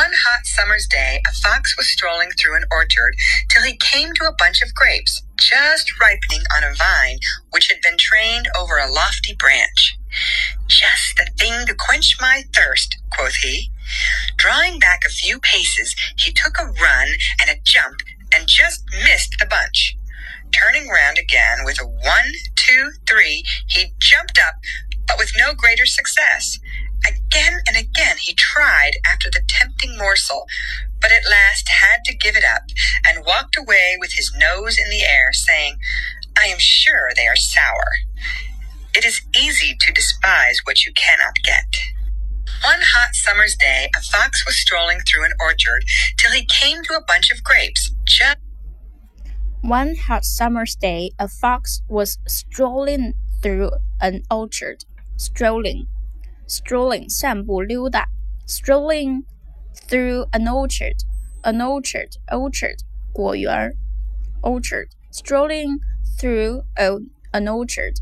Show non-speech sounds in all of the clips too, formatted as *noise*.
One hot summer's day, a fox was strolling through an orchard till he came to a bunch of grapes just ripening on a vine which had been trained over a lofty branch. Just the thing to quench my thirst, quoth he. Drawing back a few paces, he took a run and a jump and just missed the bunch. Turning round again with a one, two, three, he jumped up, but with no greater success. Again he tried after the tempting morsel, but at last had to give it up and walked away with his nose in the air, saying, I am sure they are sour. It is easy to despise what you cannot get. One hot summer's day, a fox was strolling through an orchard till he came to a bunch of grapes. Just One hot summer's day, a fox was strolling through an orchard. Strolling, strolling, 散步溜达。 Strolling through an orchard, an orchard, orchard, 果园。Orchard, strolling through a, an orchard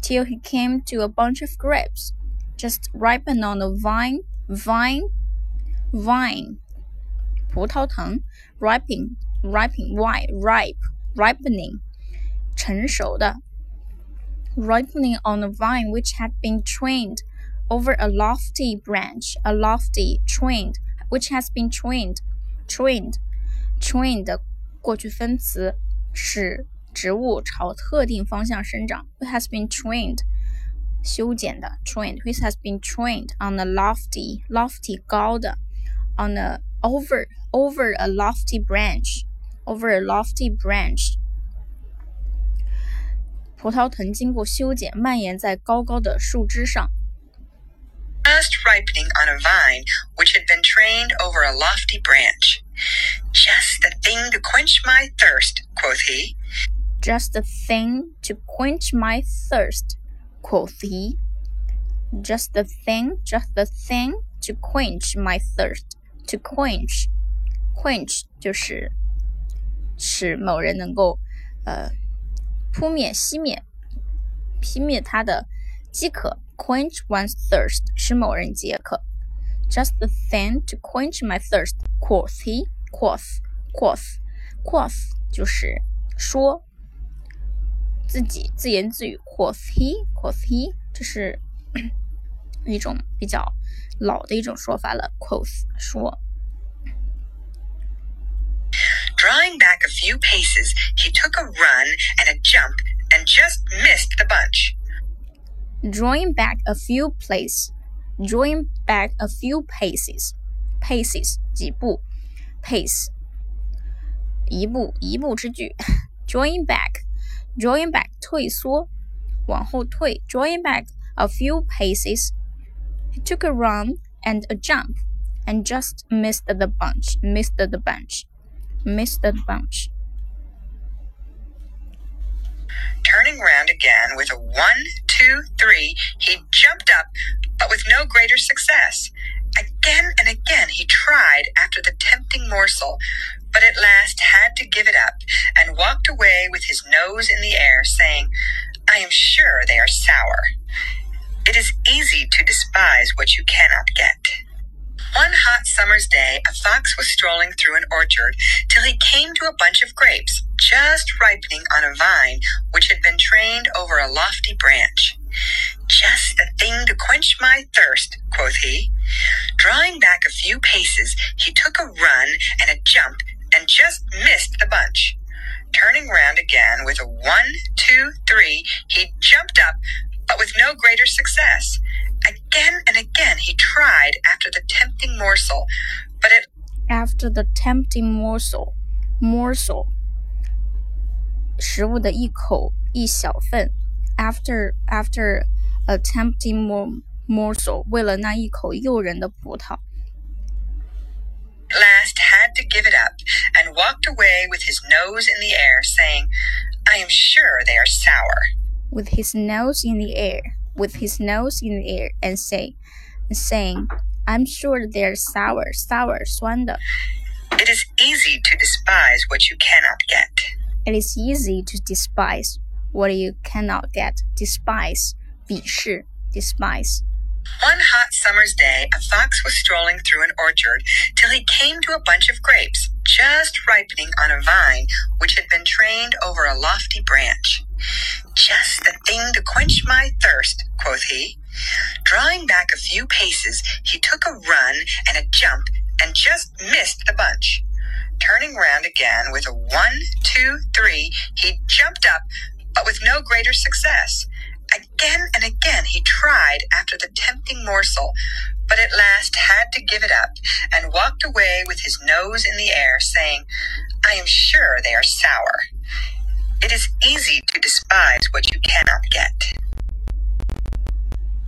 till he came to a bunch of grapes, just ripened on a vine, vine, vine. 葡萄藤，ripening, ripening, y, ripe, ripening, 成熟的。Ripening on a vine which had been trained over a lofty branch, a lofty, trained, which has been trained, trained, trained 的过去分词使植物朝特定方向生长。It has been trained，修剪的 trained。Which has been trained on a lofty lofty 高的，on a over over a lofty branch over a lofty branch。葡萄藤经过修剪，蔓延在高高的树枝上。 just ripening on a vine which had been trained over a lofty branch. Just the thing to quench my thirst, quoth he. Just the thing to quench my thirst, quoth he. Just the thing, just the thing to quench my thirst. To quench, quench 就是使某人能够呃扑灭、熄灭、熄灭他的饥渴。 Quench one's thirst 使某人解渴。Just the thing to quench my thirst, quoth he. Quoth, quoth, quoth 就是说自己自言自语。Quoth he, quoth he 这是一种比较老的一种说法了。Quoth *clears throat* 说。 Drawing back a few paces, he took a run and a jump and just missed the bunch. Drawing back a few places, drawing back a few paces, paces 几步，pace 一步一步之距。Drawing back, drawing back 退缩，往后退。Drawing back a few paces, he took a run and a jump, and just missed the bunch. Missed the bunch. Missed the bunch. Turning round again with a one, two, three, he jumped up, but with no greater success. Again and again he tried after the tempting morsel, but at last had to give it up and walked away with his nose in the air, saying, I am sure they are sour. It is easy to despise what you cannot get. One hot summer's day, a fox was strolling through an orchard till he came to a bunch of grapes just ripening on a vine which had been trained over a lofty branch. Just the thing to quench my thirst, quoth he. Drawing back a few paces, he took a run and a jump and just missed the bunch. Turning round again with a one, two, three, he jumped up, but with no greater success. Again and again he tried after the tempting morsel, but it after the tempting morsel, morsel 食物的一口一小份，after after a tempting morsel，为了那一口诱人的葡萄。 last had to give it up and walked away with his nose in the air, saying, I am sure they are sour. With his nose in the air, with his nose in the air, and say, saying, I'm sure they're sour, sour, 酸的。 It is easy to despise what you cannot get. It is easy to despise what you cannot get. Despise, 鄙视 despise. One hot summer's day, a fox was strolling through an orchard till he came to a bunch of grapes just ripening on a vine which had been trained over a lofty branch. Just the thing to quench my thirst, quoth he. Drawing back a few paces, he took a run and a jump and just missed the bunch. Turning round again with a one, two, three, he jumped up, but with no greater success. Again and again he tried after the tempting morsel, but at last had to give it up and walked away with his nose in the air, saying, I am sure they are sour. It is easy to despise what you cannot get.